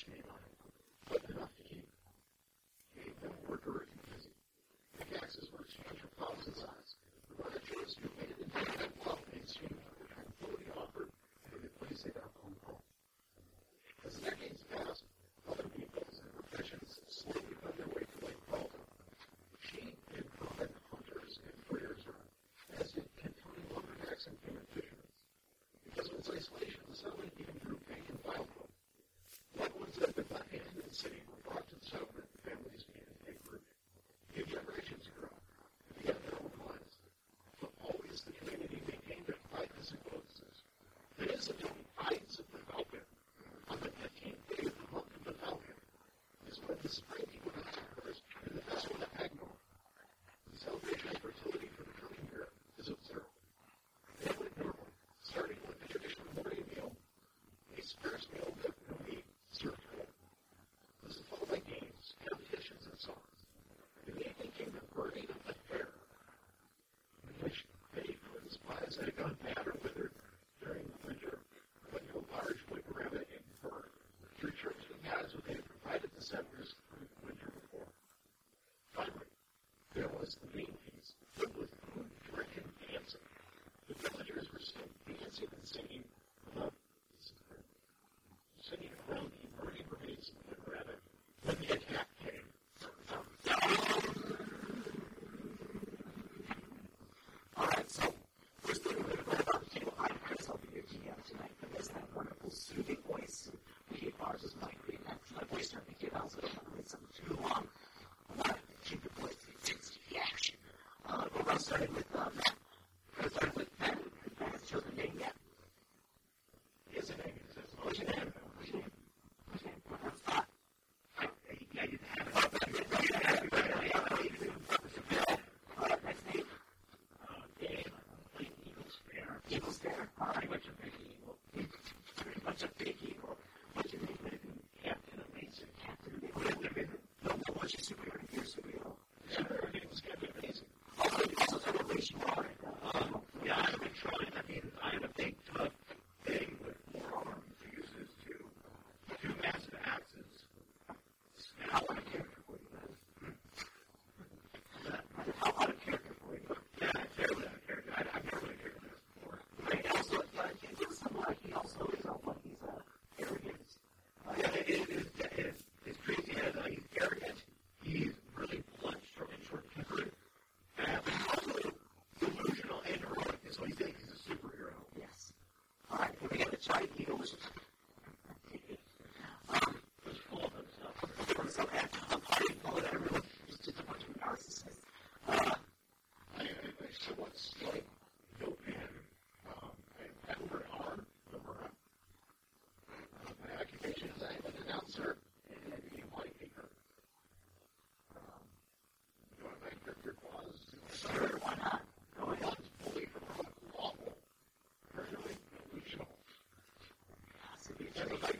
Lord's name. Started Everybody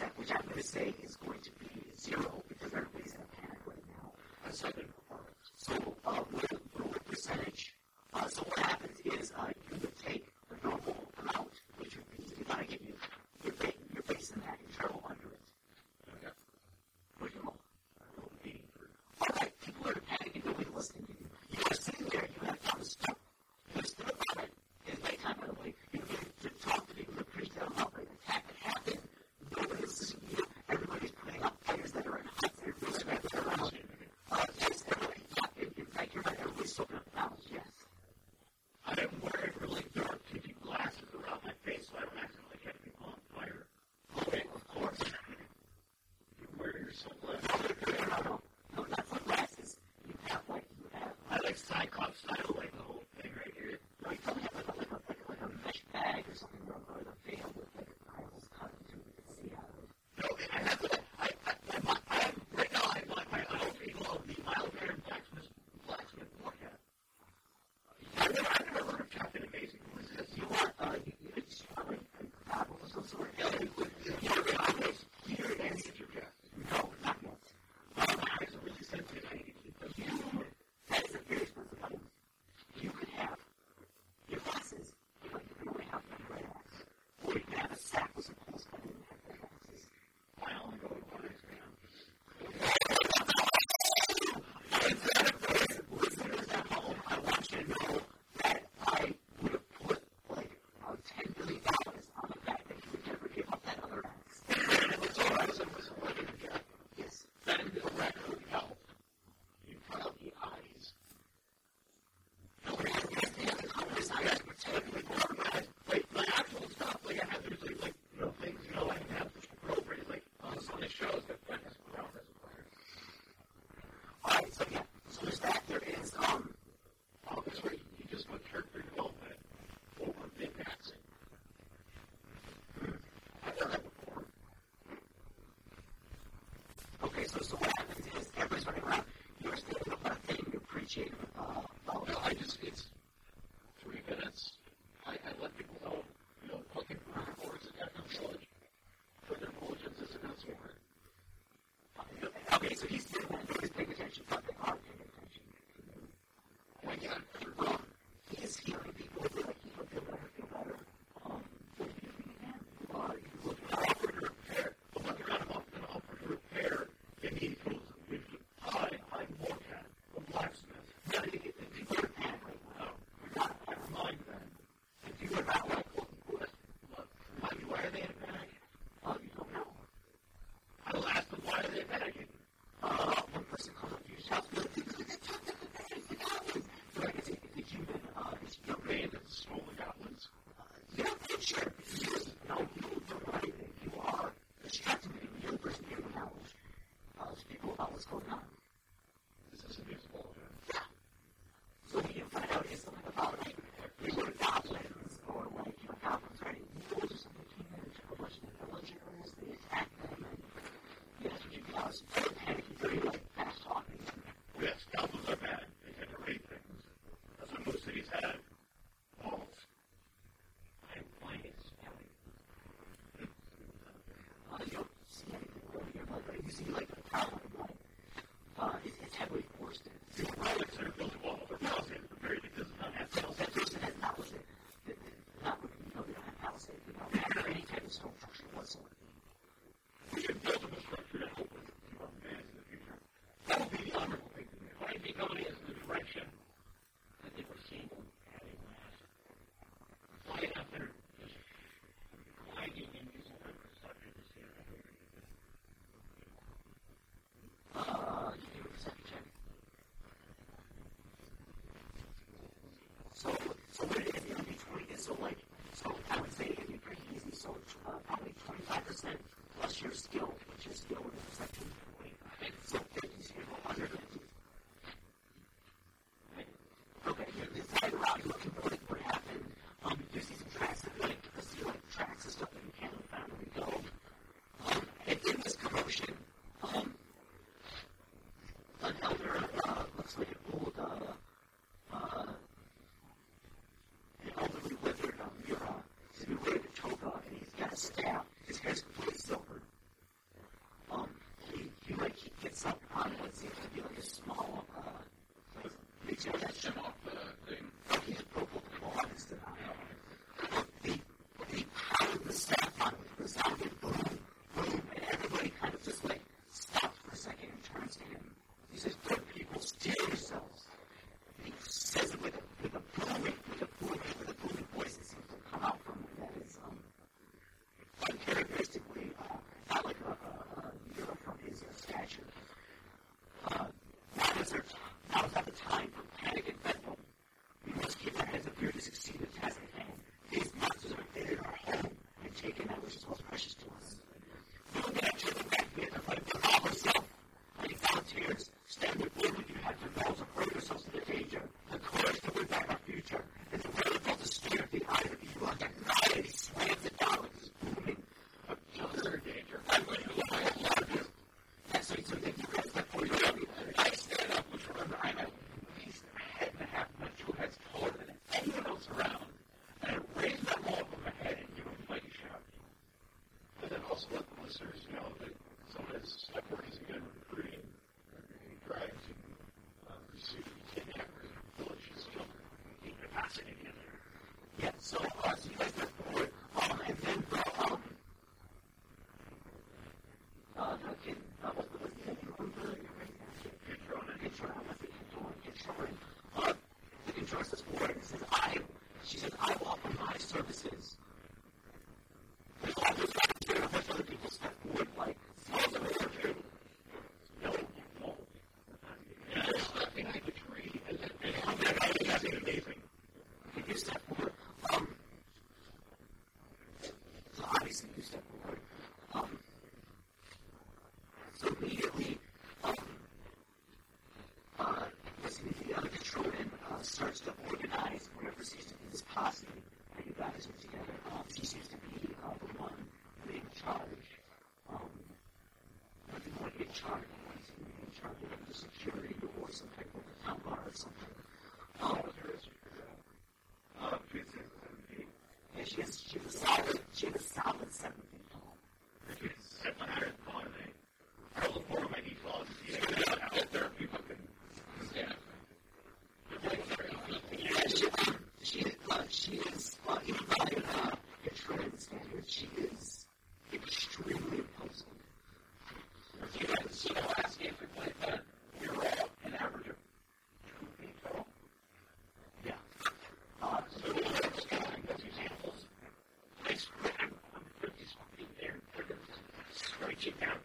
us standard first to organize whatever season is possible that you guys put together. Uh, um, she seems to Wichita.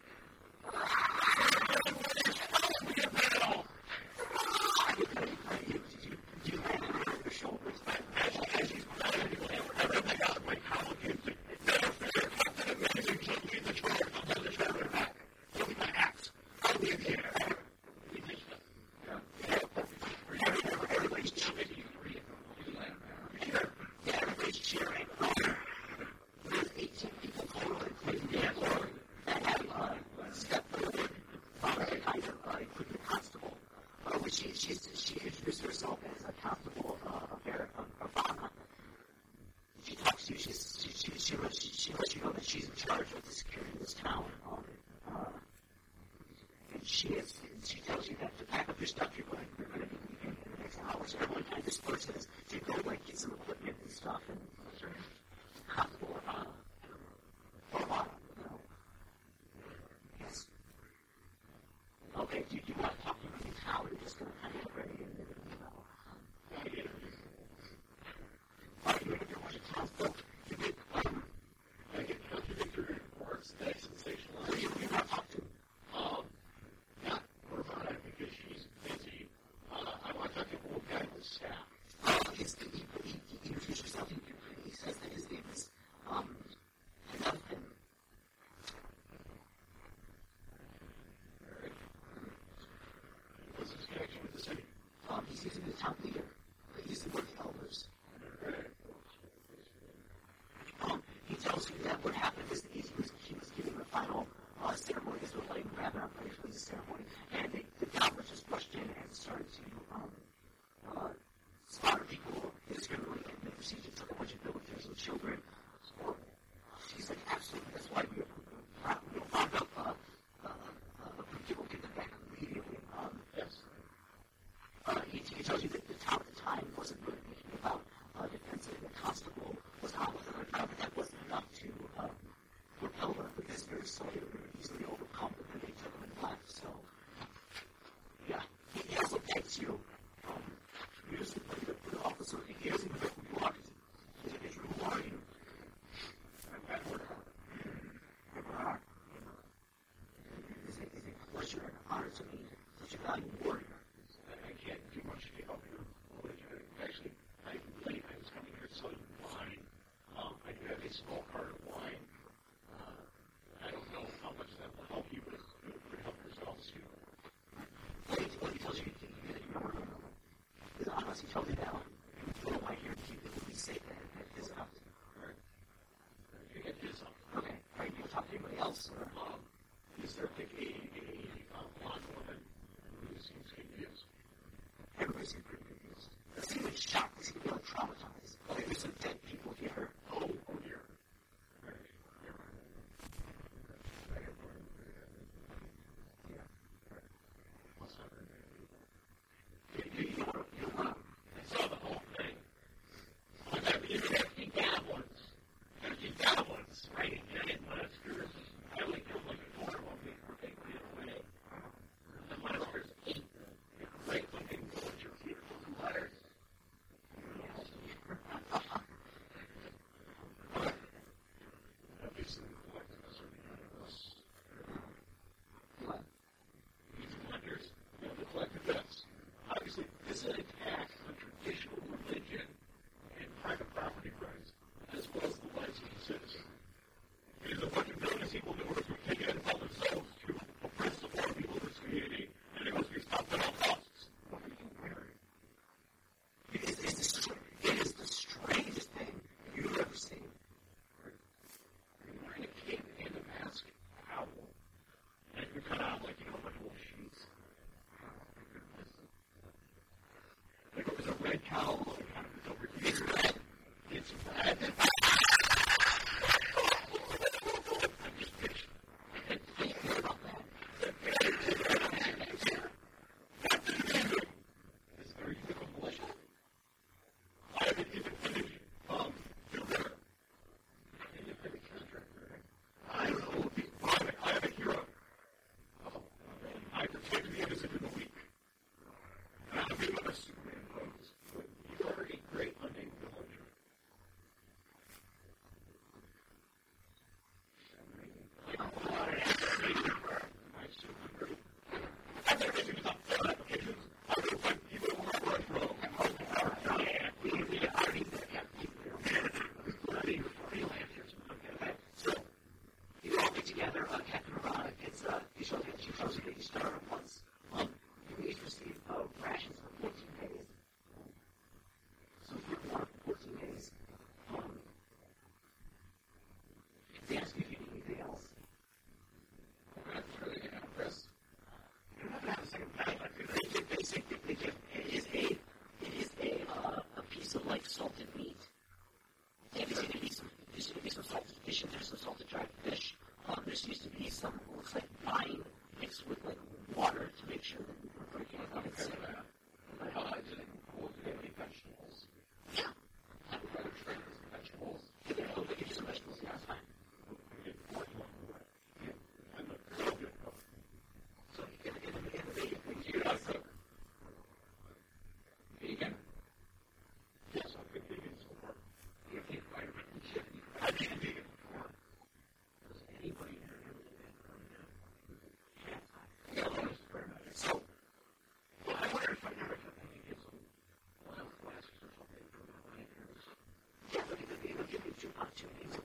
she is, she tells you that to pack up your stuff, you're going, you're going to be leaving in the next hour. So everyone kind of disperses to go, like, get some equipment and stuff, and 就把这个名。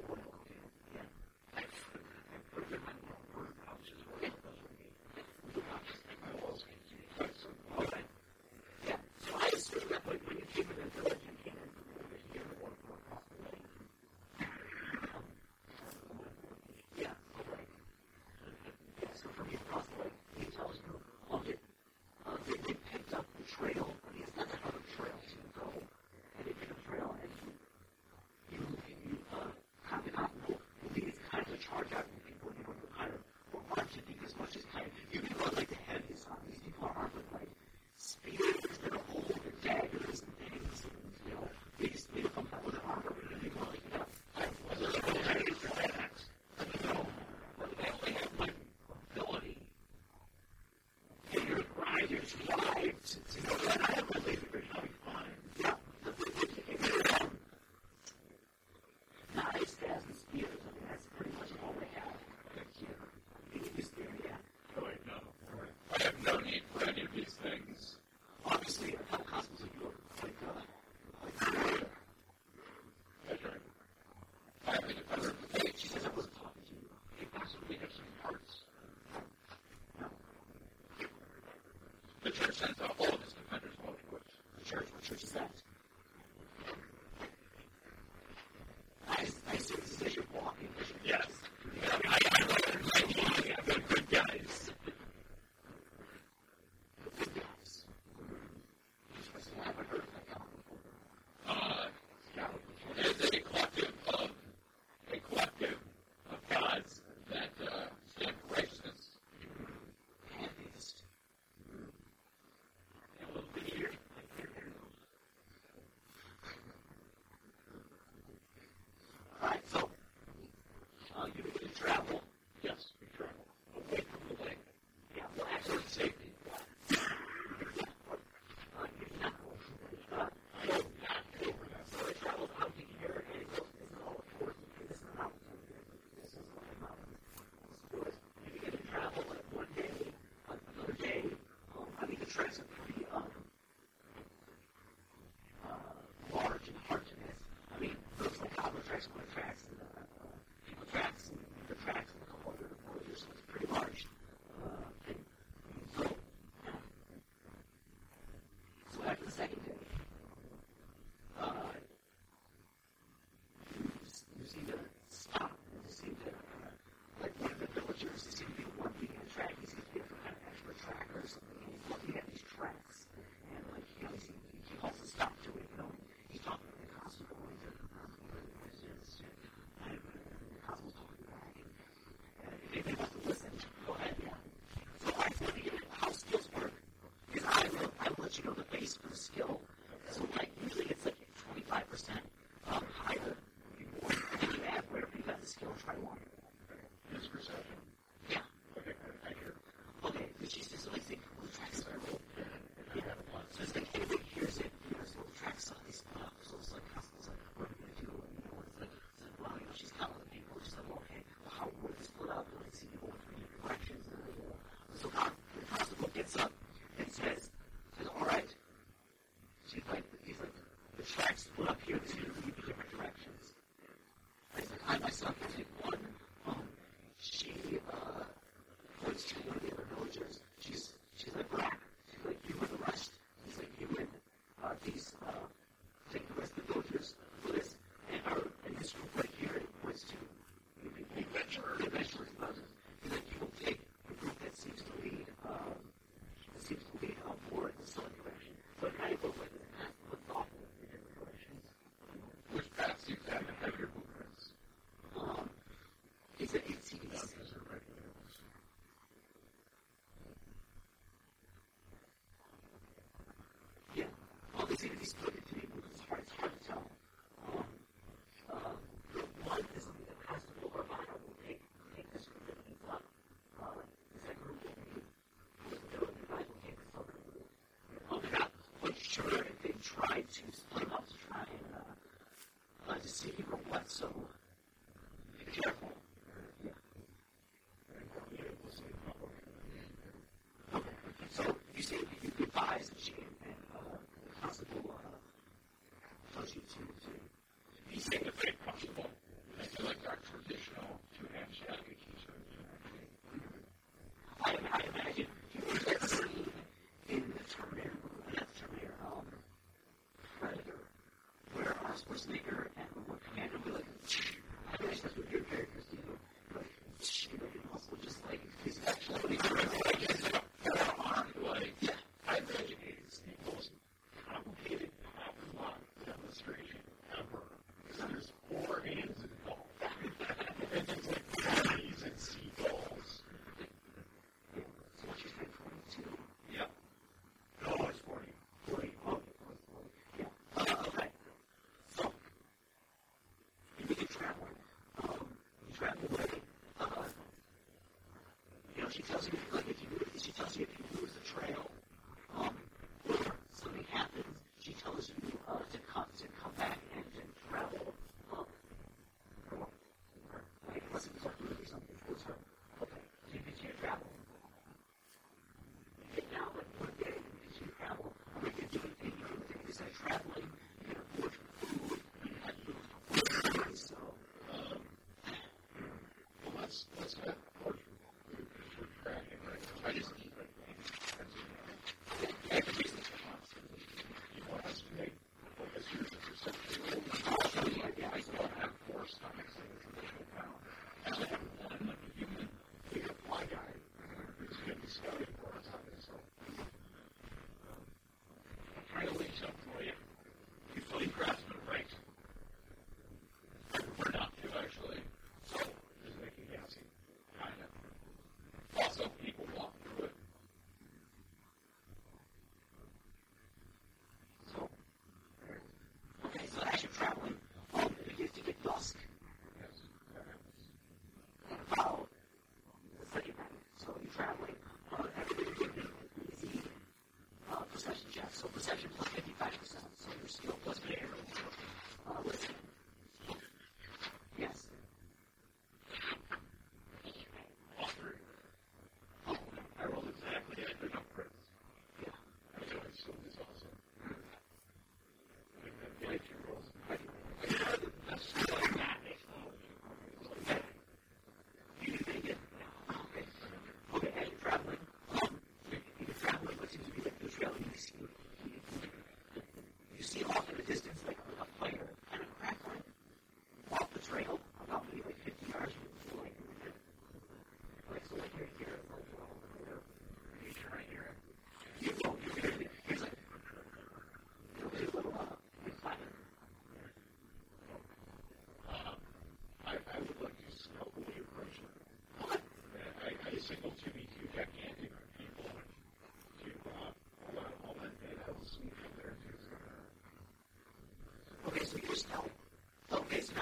Yeah.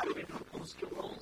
Probably not most of all.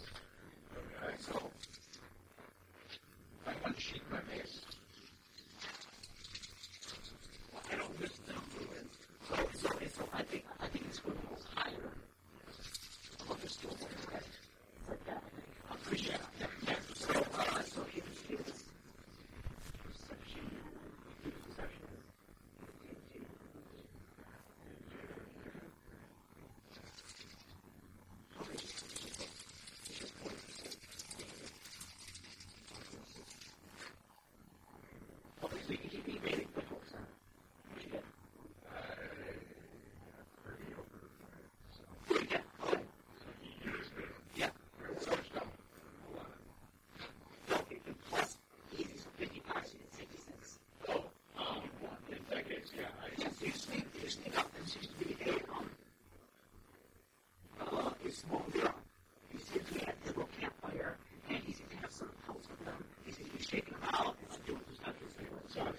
Sorry,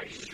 Christ.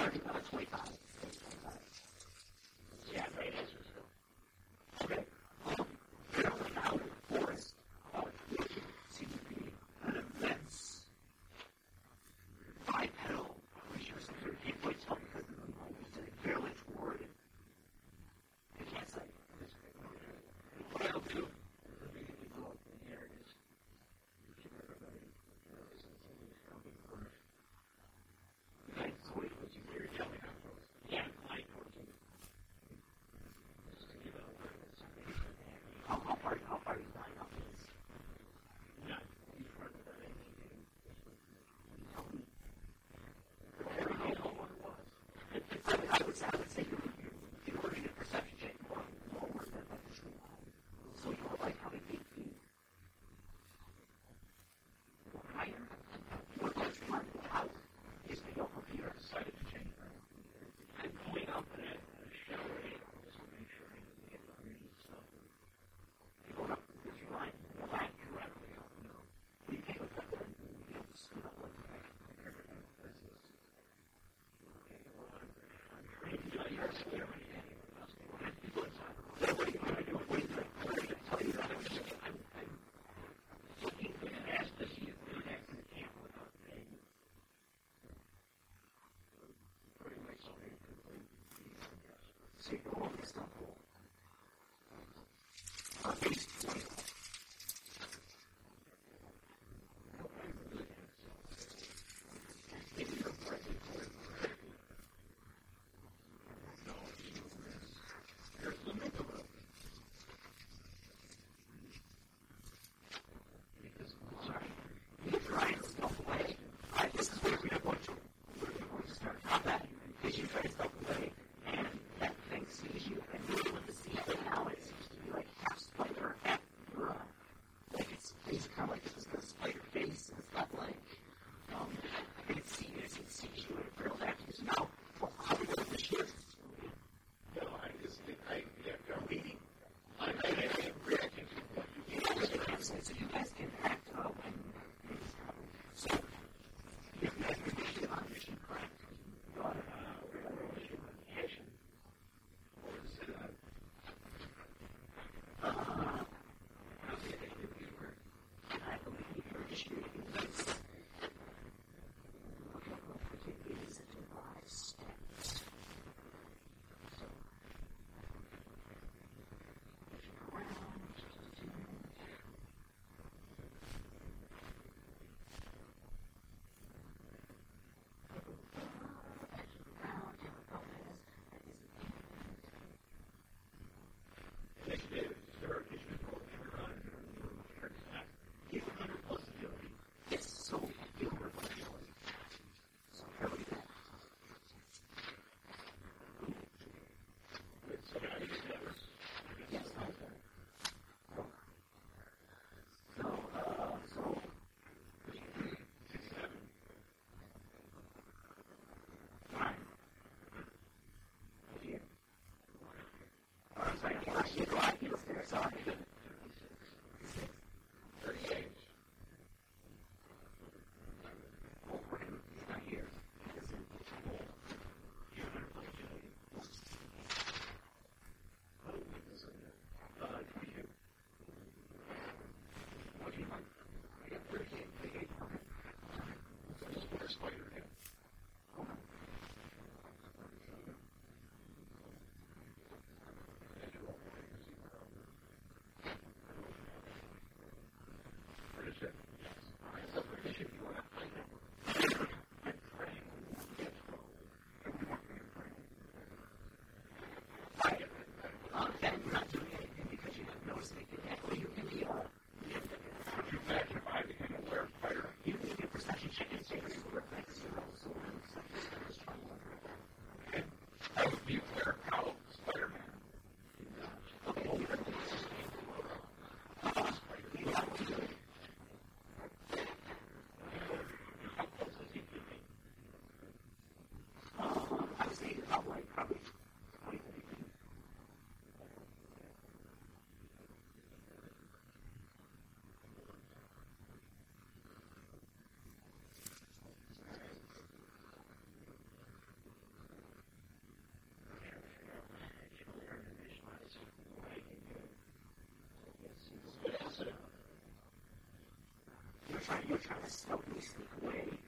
30 minutes wait time. see you. try to trying to help me sneak away,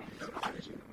and he's.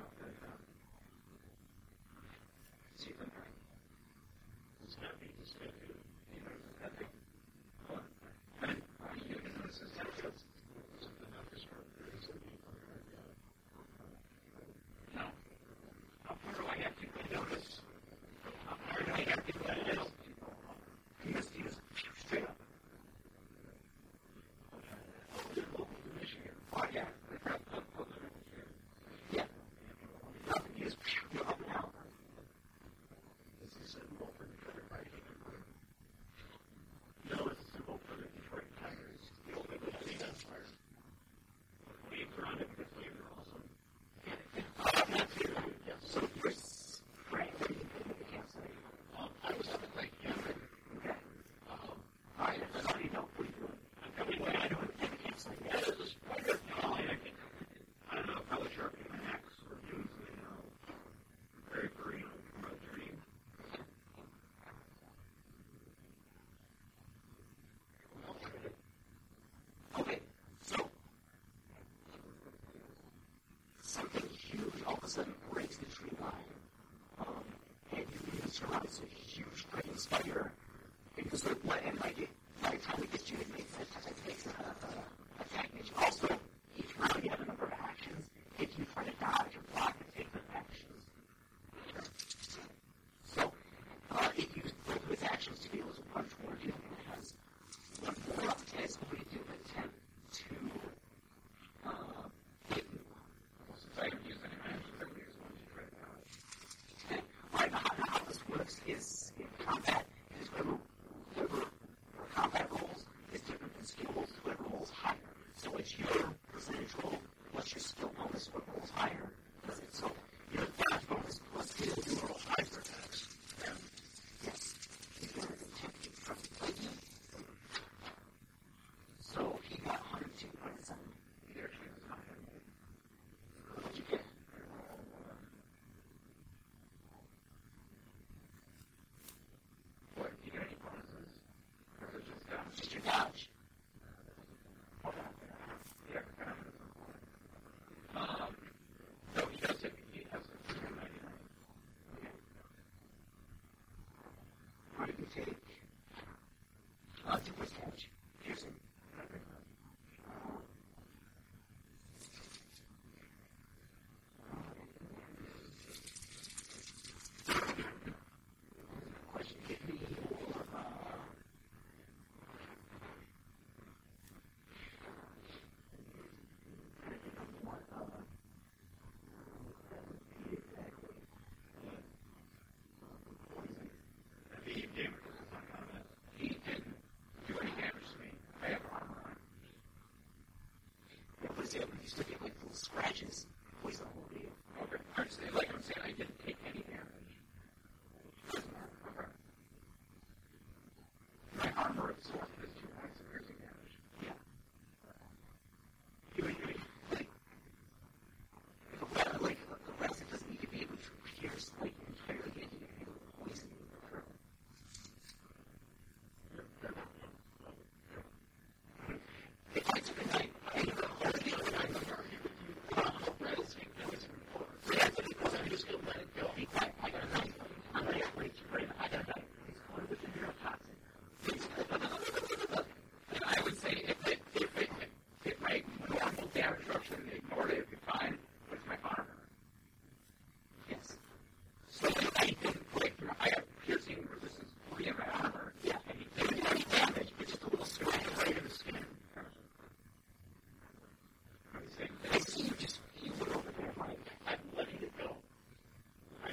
by your table and he's looking at like little scratches. What is the whole deal? Okay. I understand. Like I'm saying, I didn't take any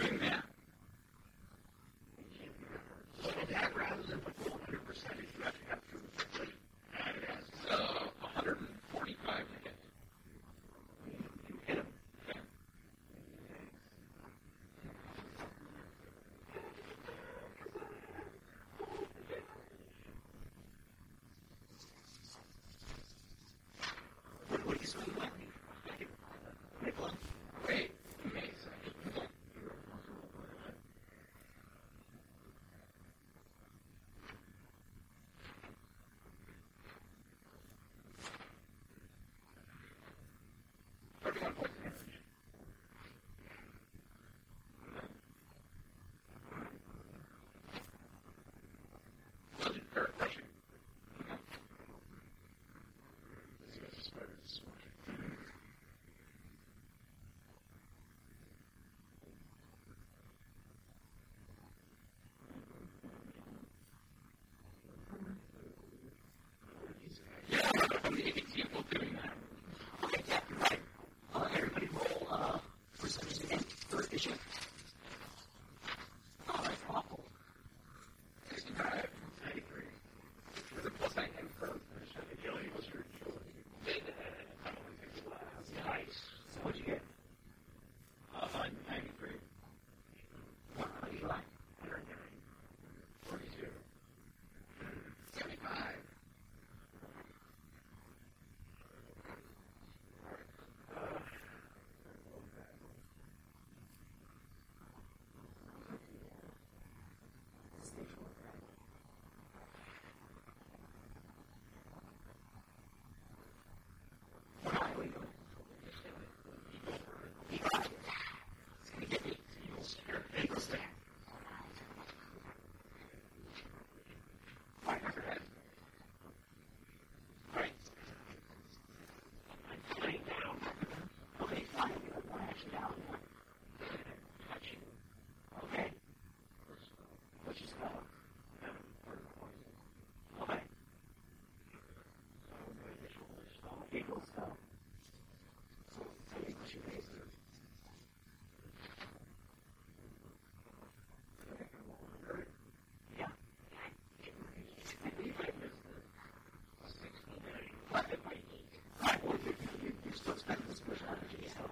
Amen. Thank you. Yeah.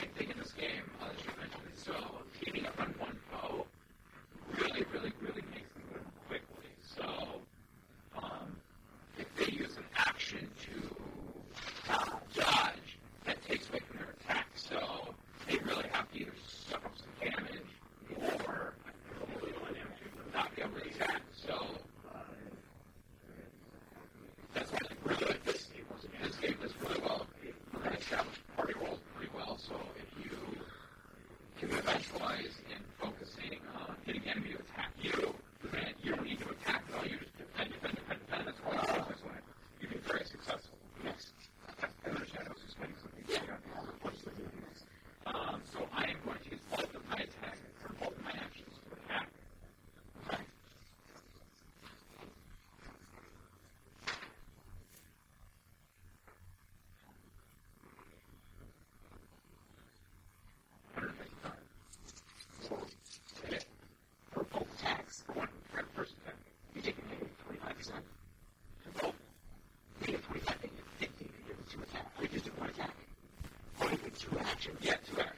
Yeah, two actions. Okay,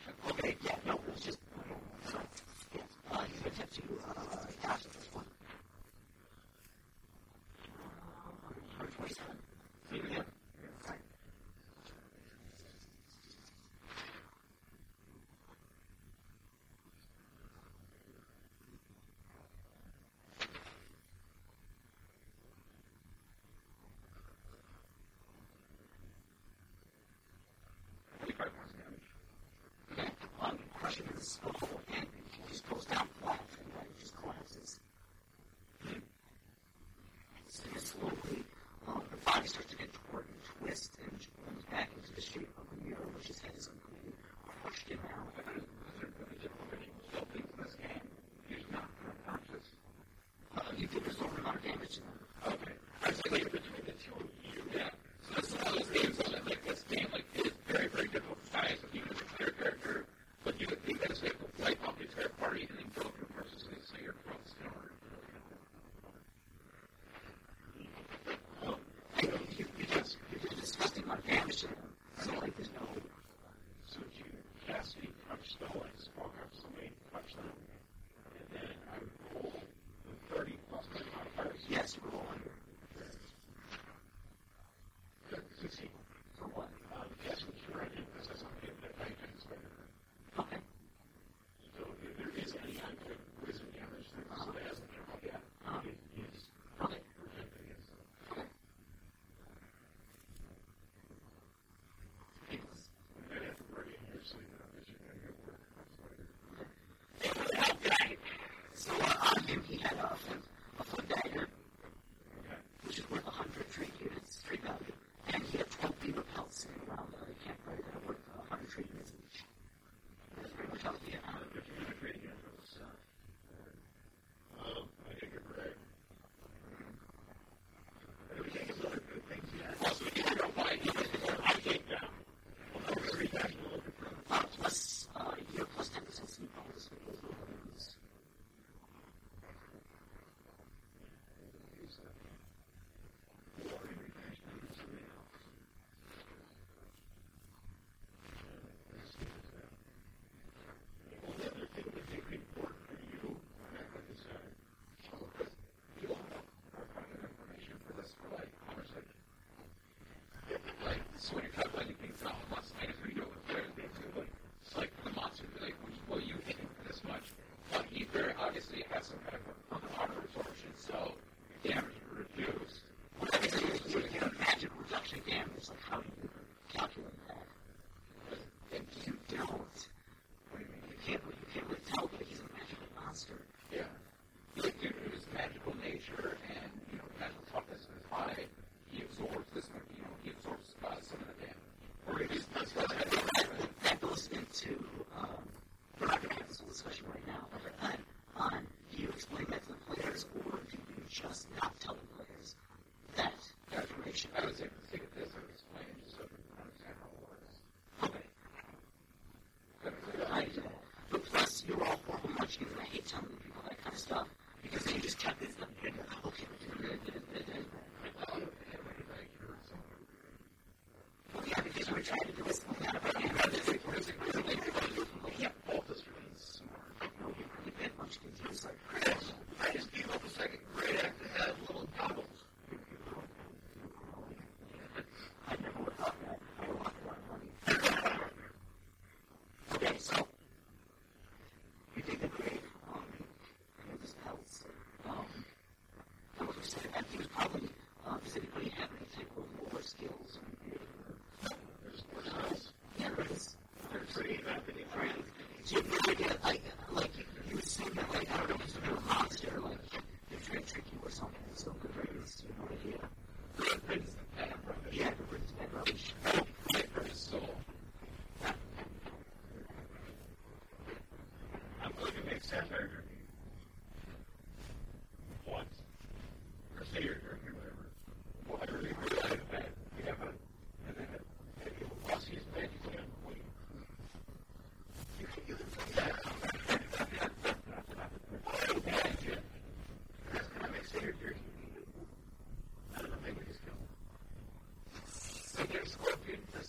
So there's scorpion for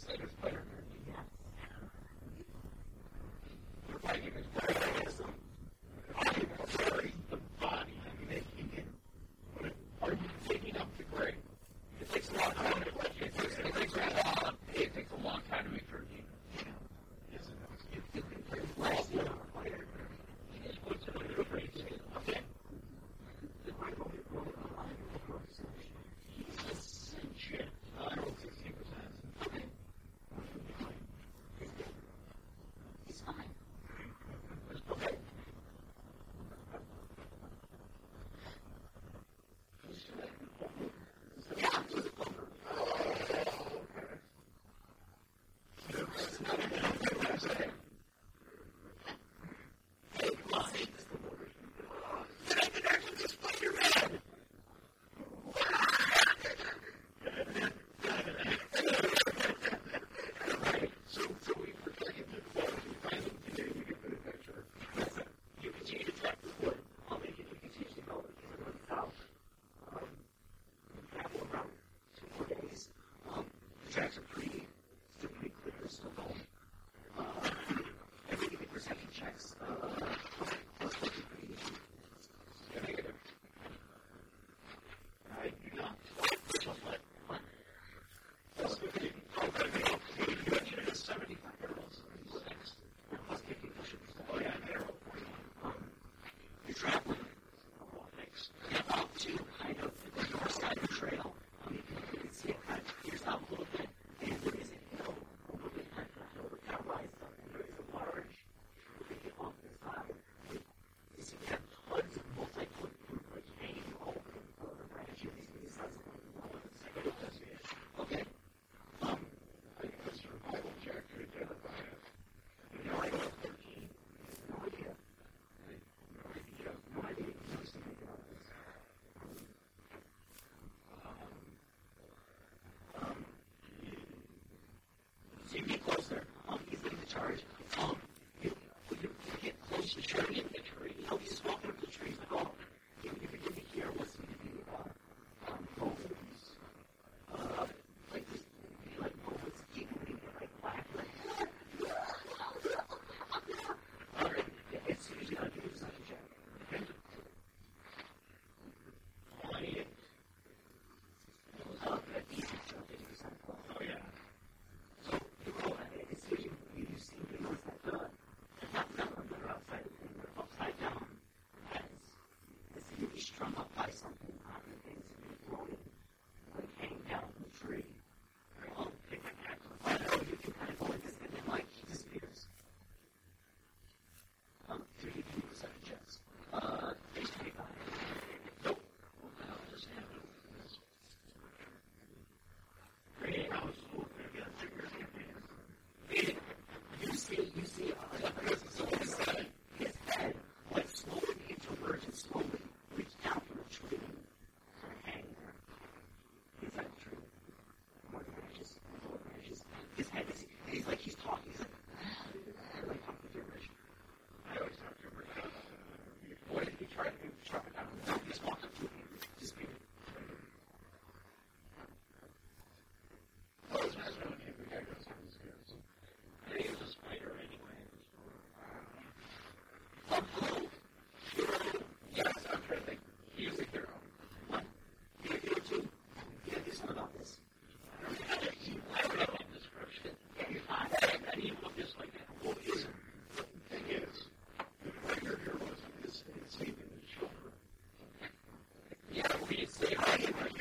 that's a pretty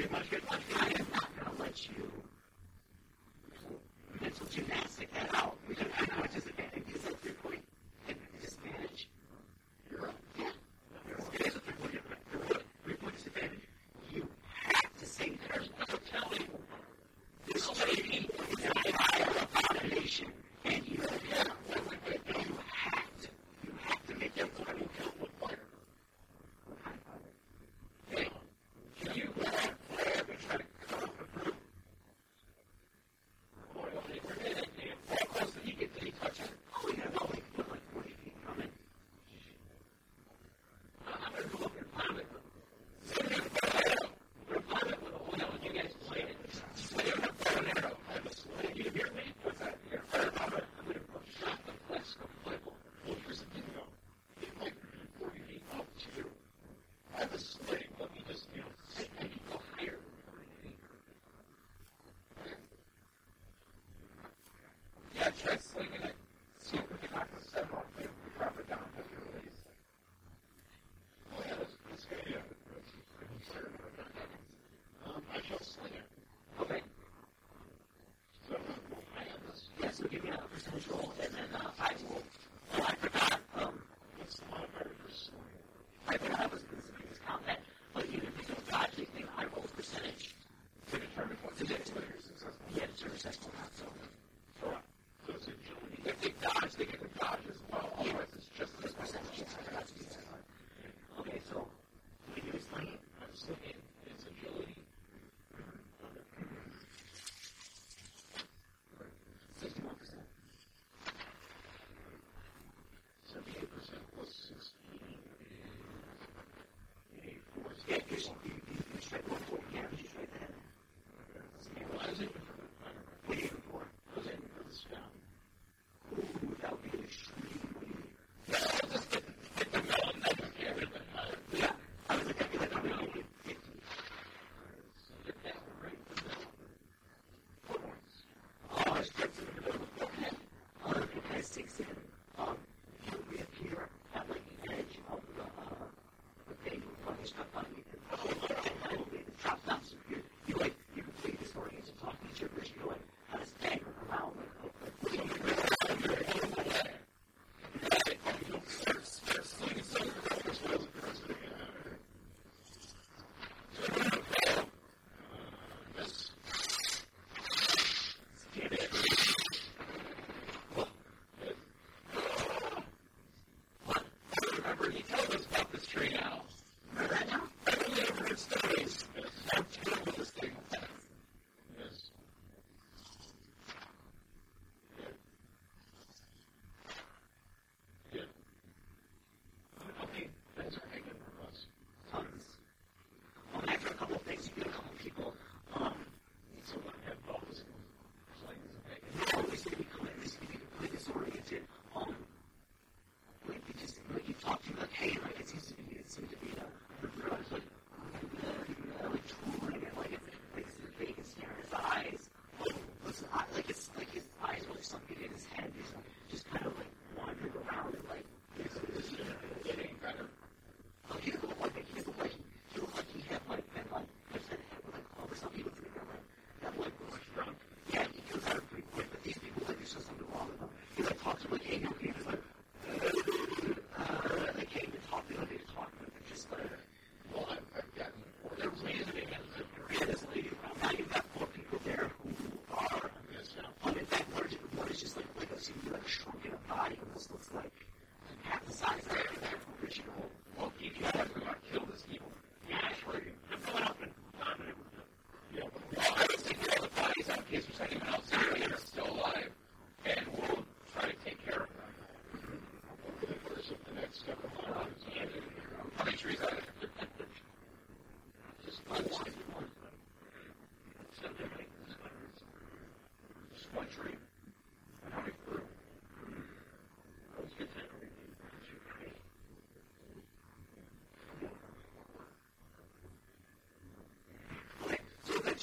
I am not going to let you podcast. quelques individus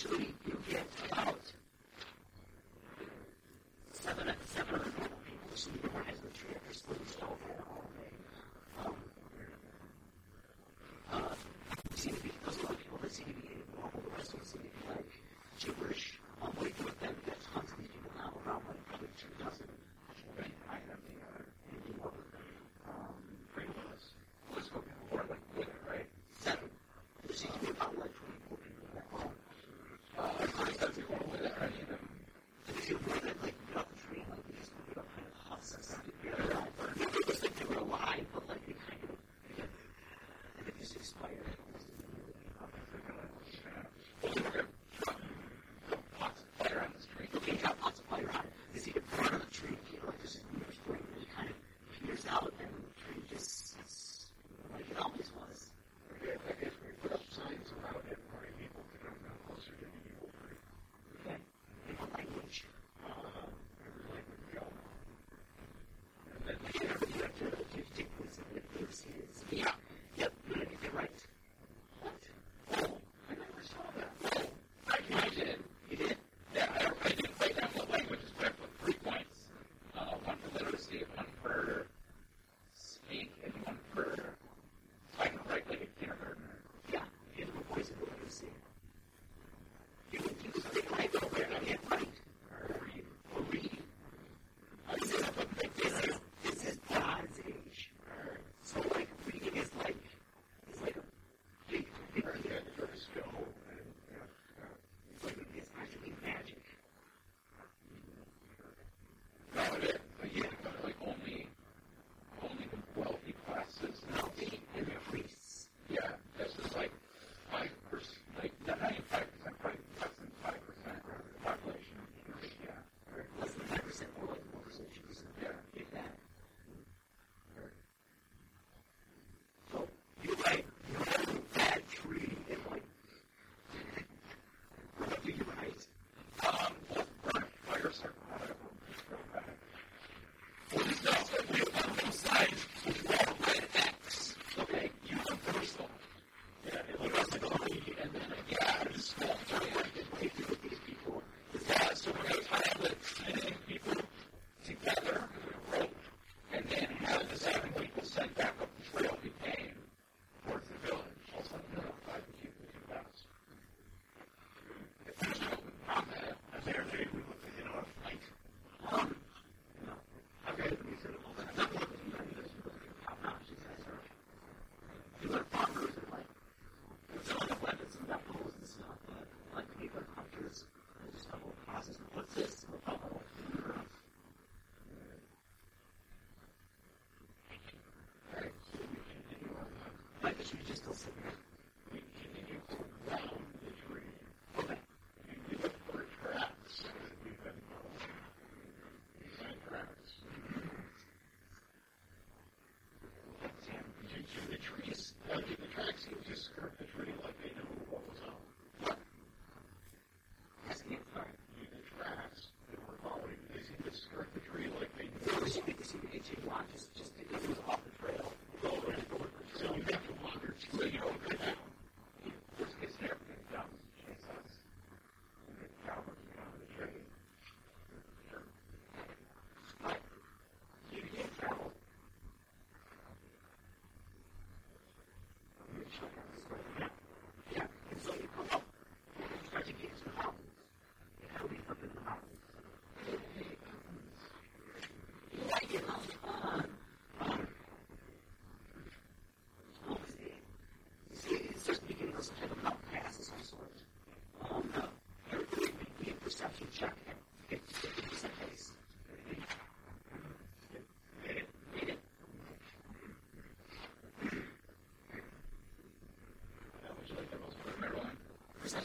about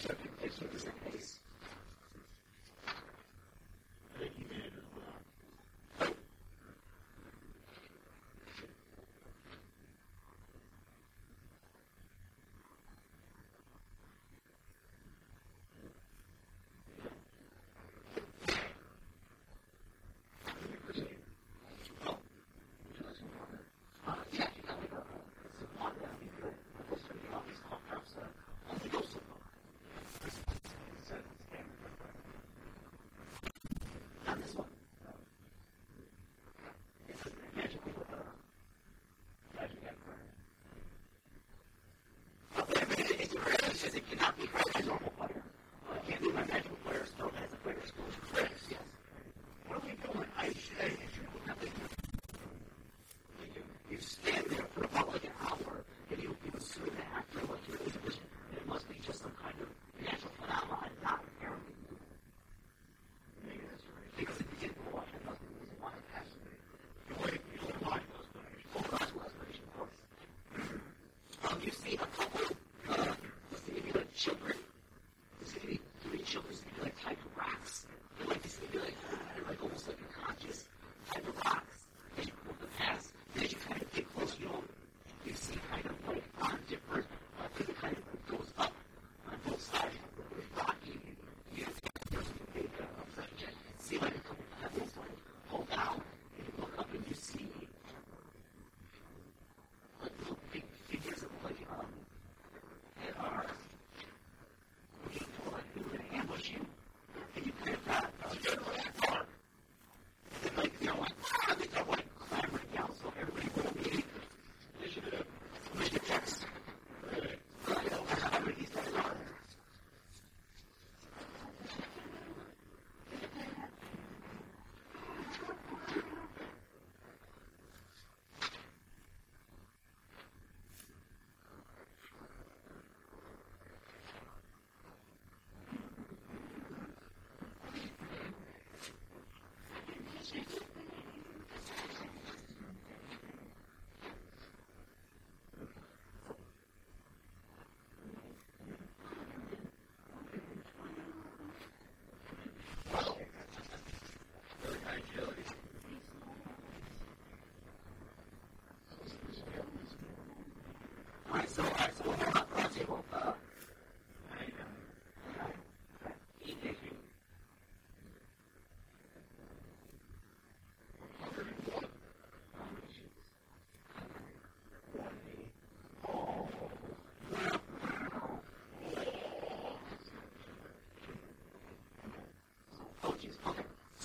such a picture is a case.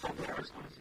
somewhere is going to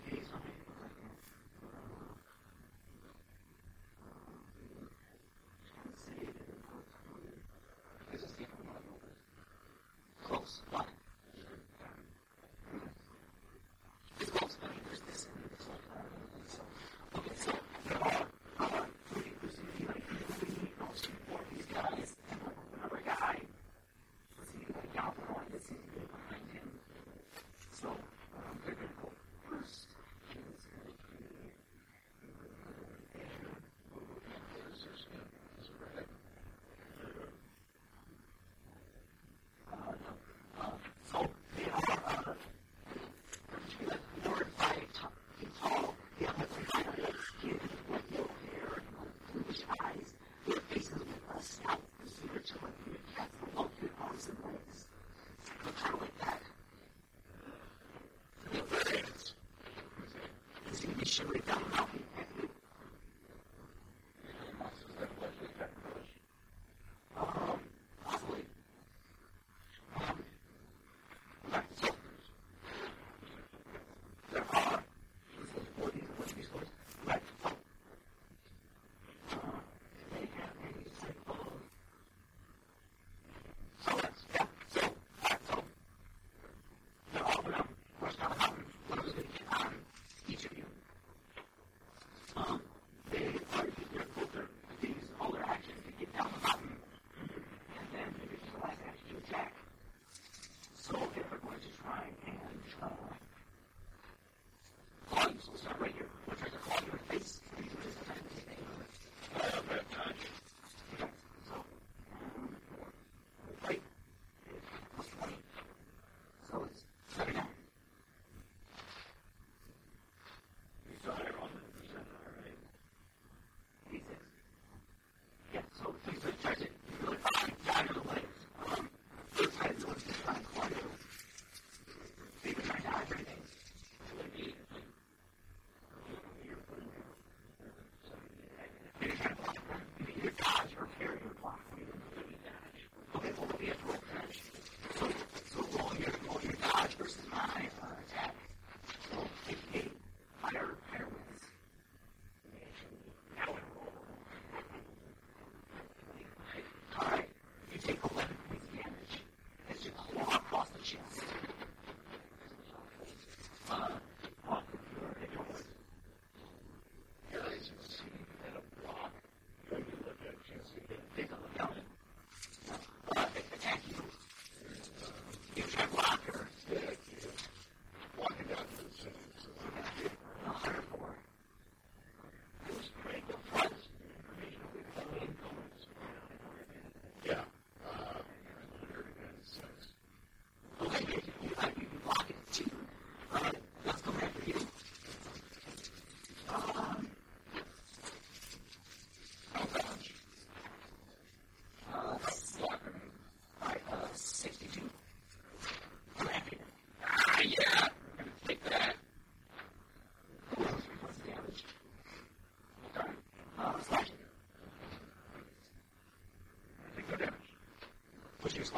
just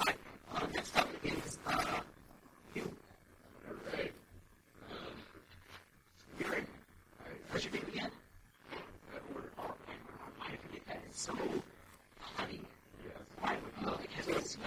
I, uh, next topic you. All right. Um, you're in. Where should we begin? Get that? So funny. Yes.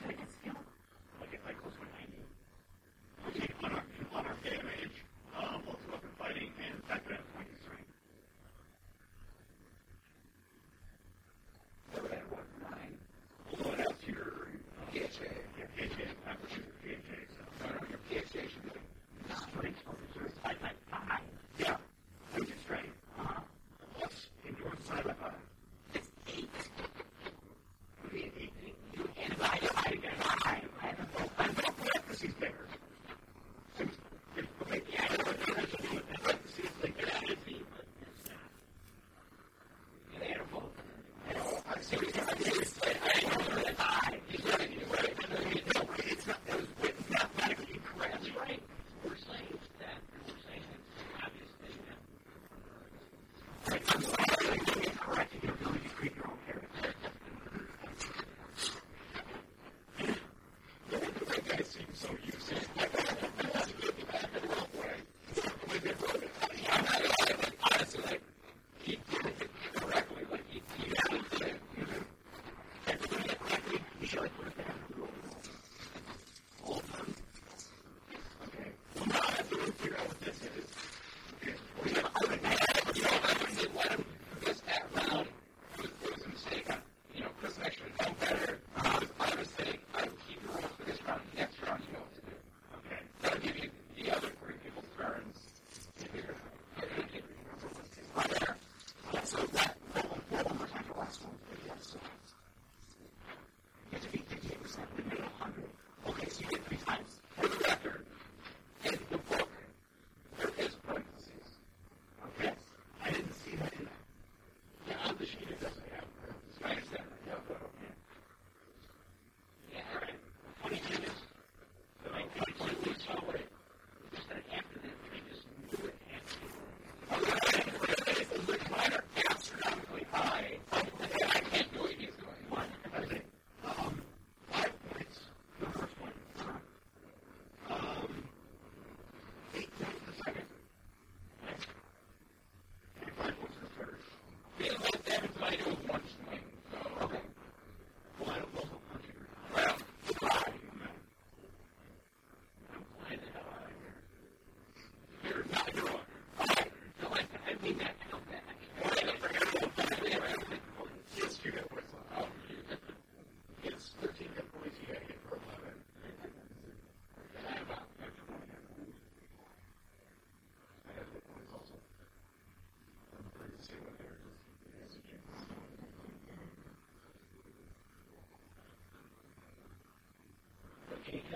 Thank you.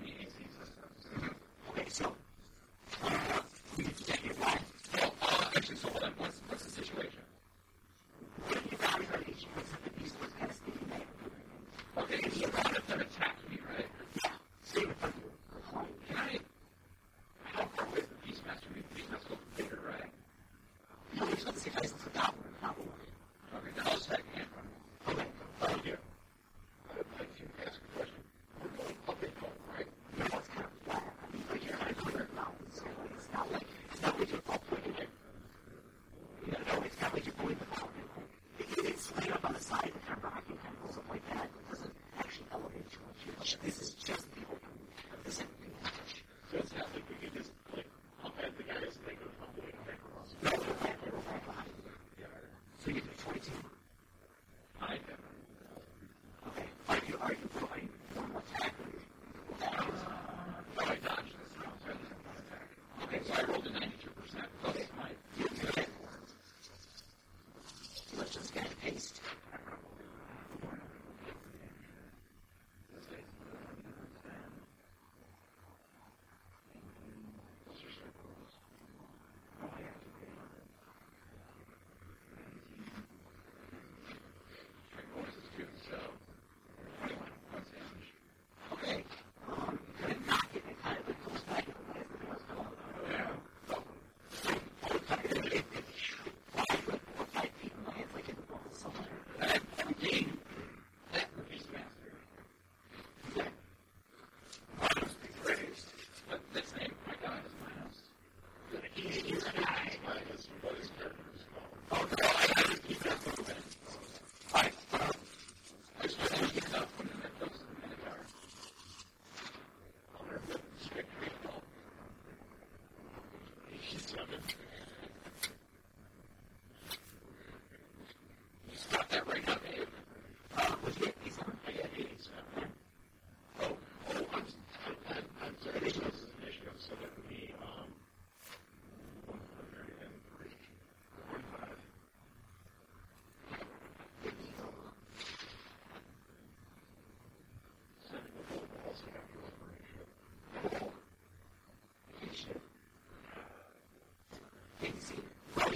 the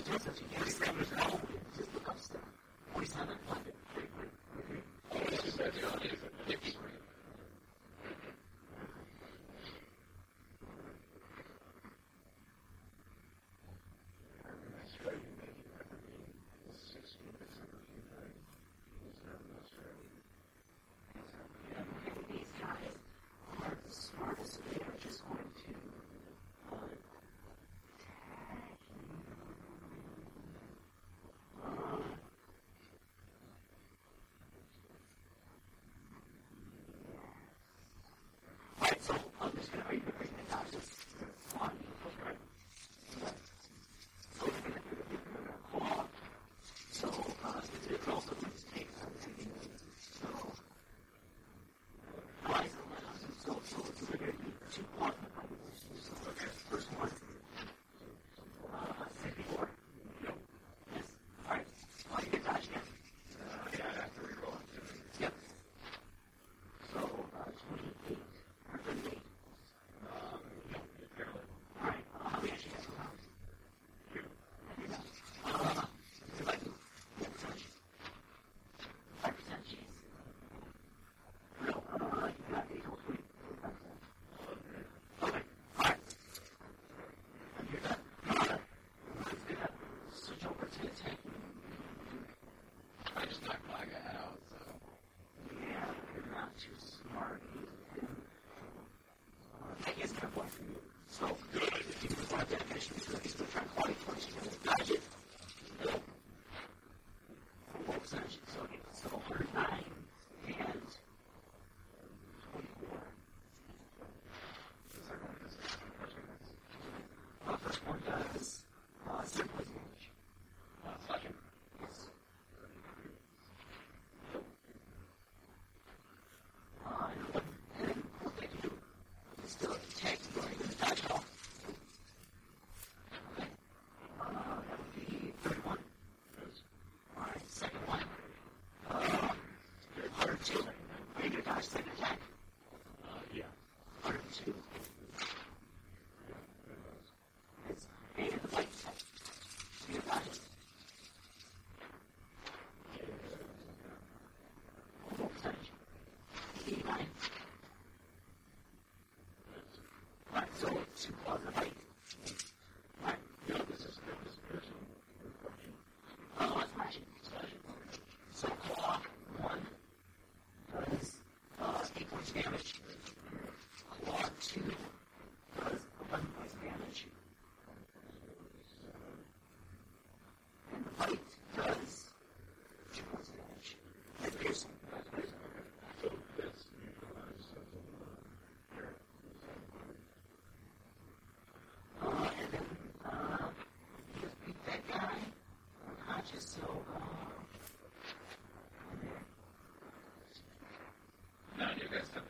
Jesus, he discovers no weakness becomes strong. podcast.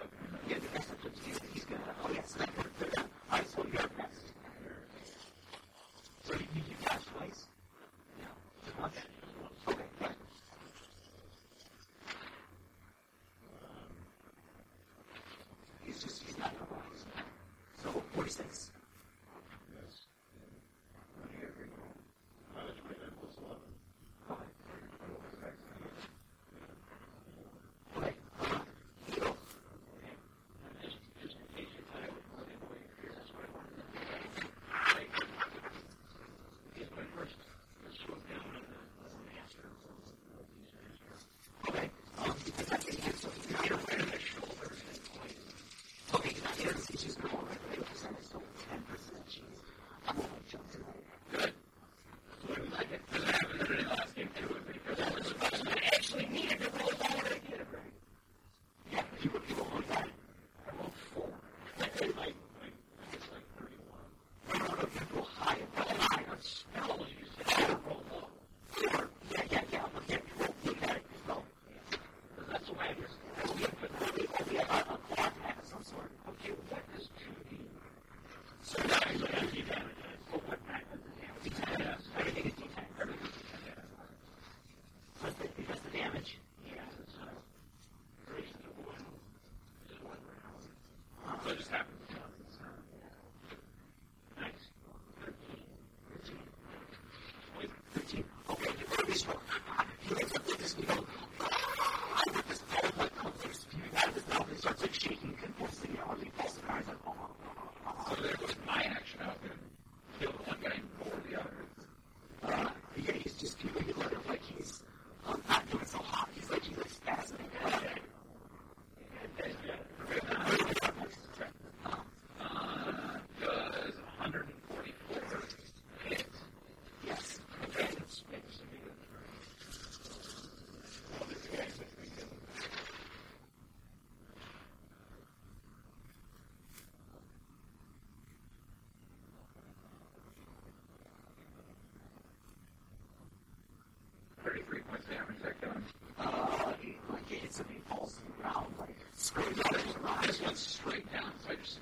That's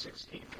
16th.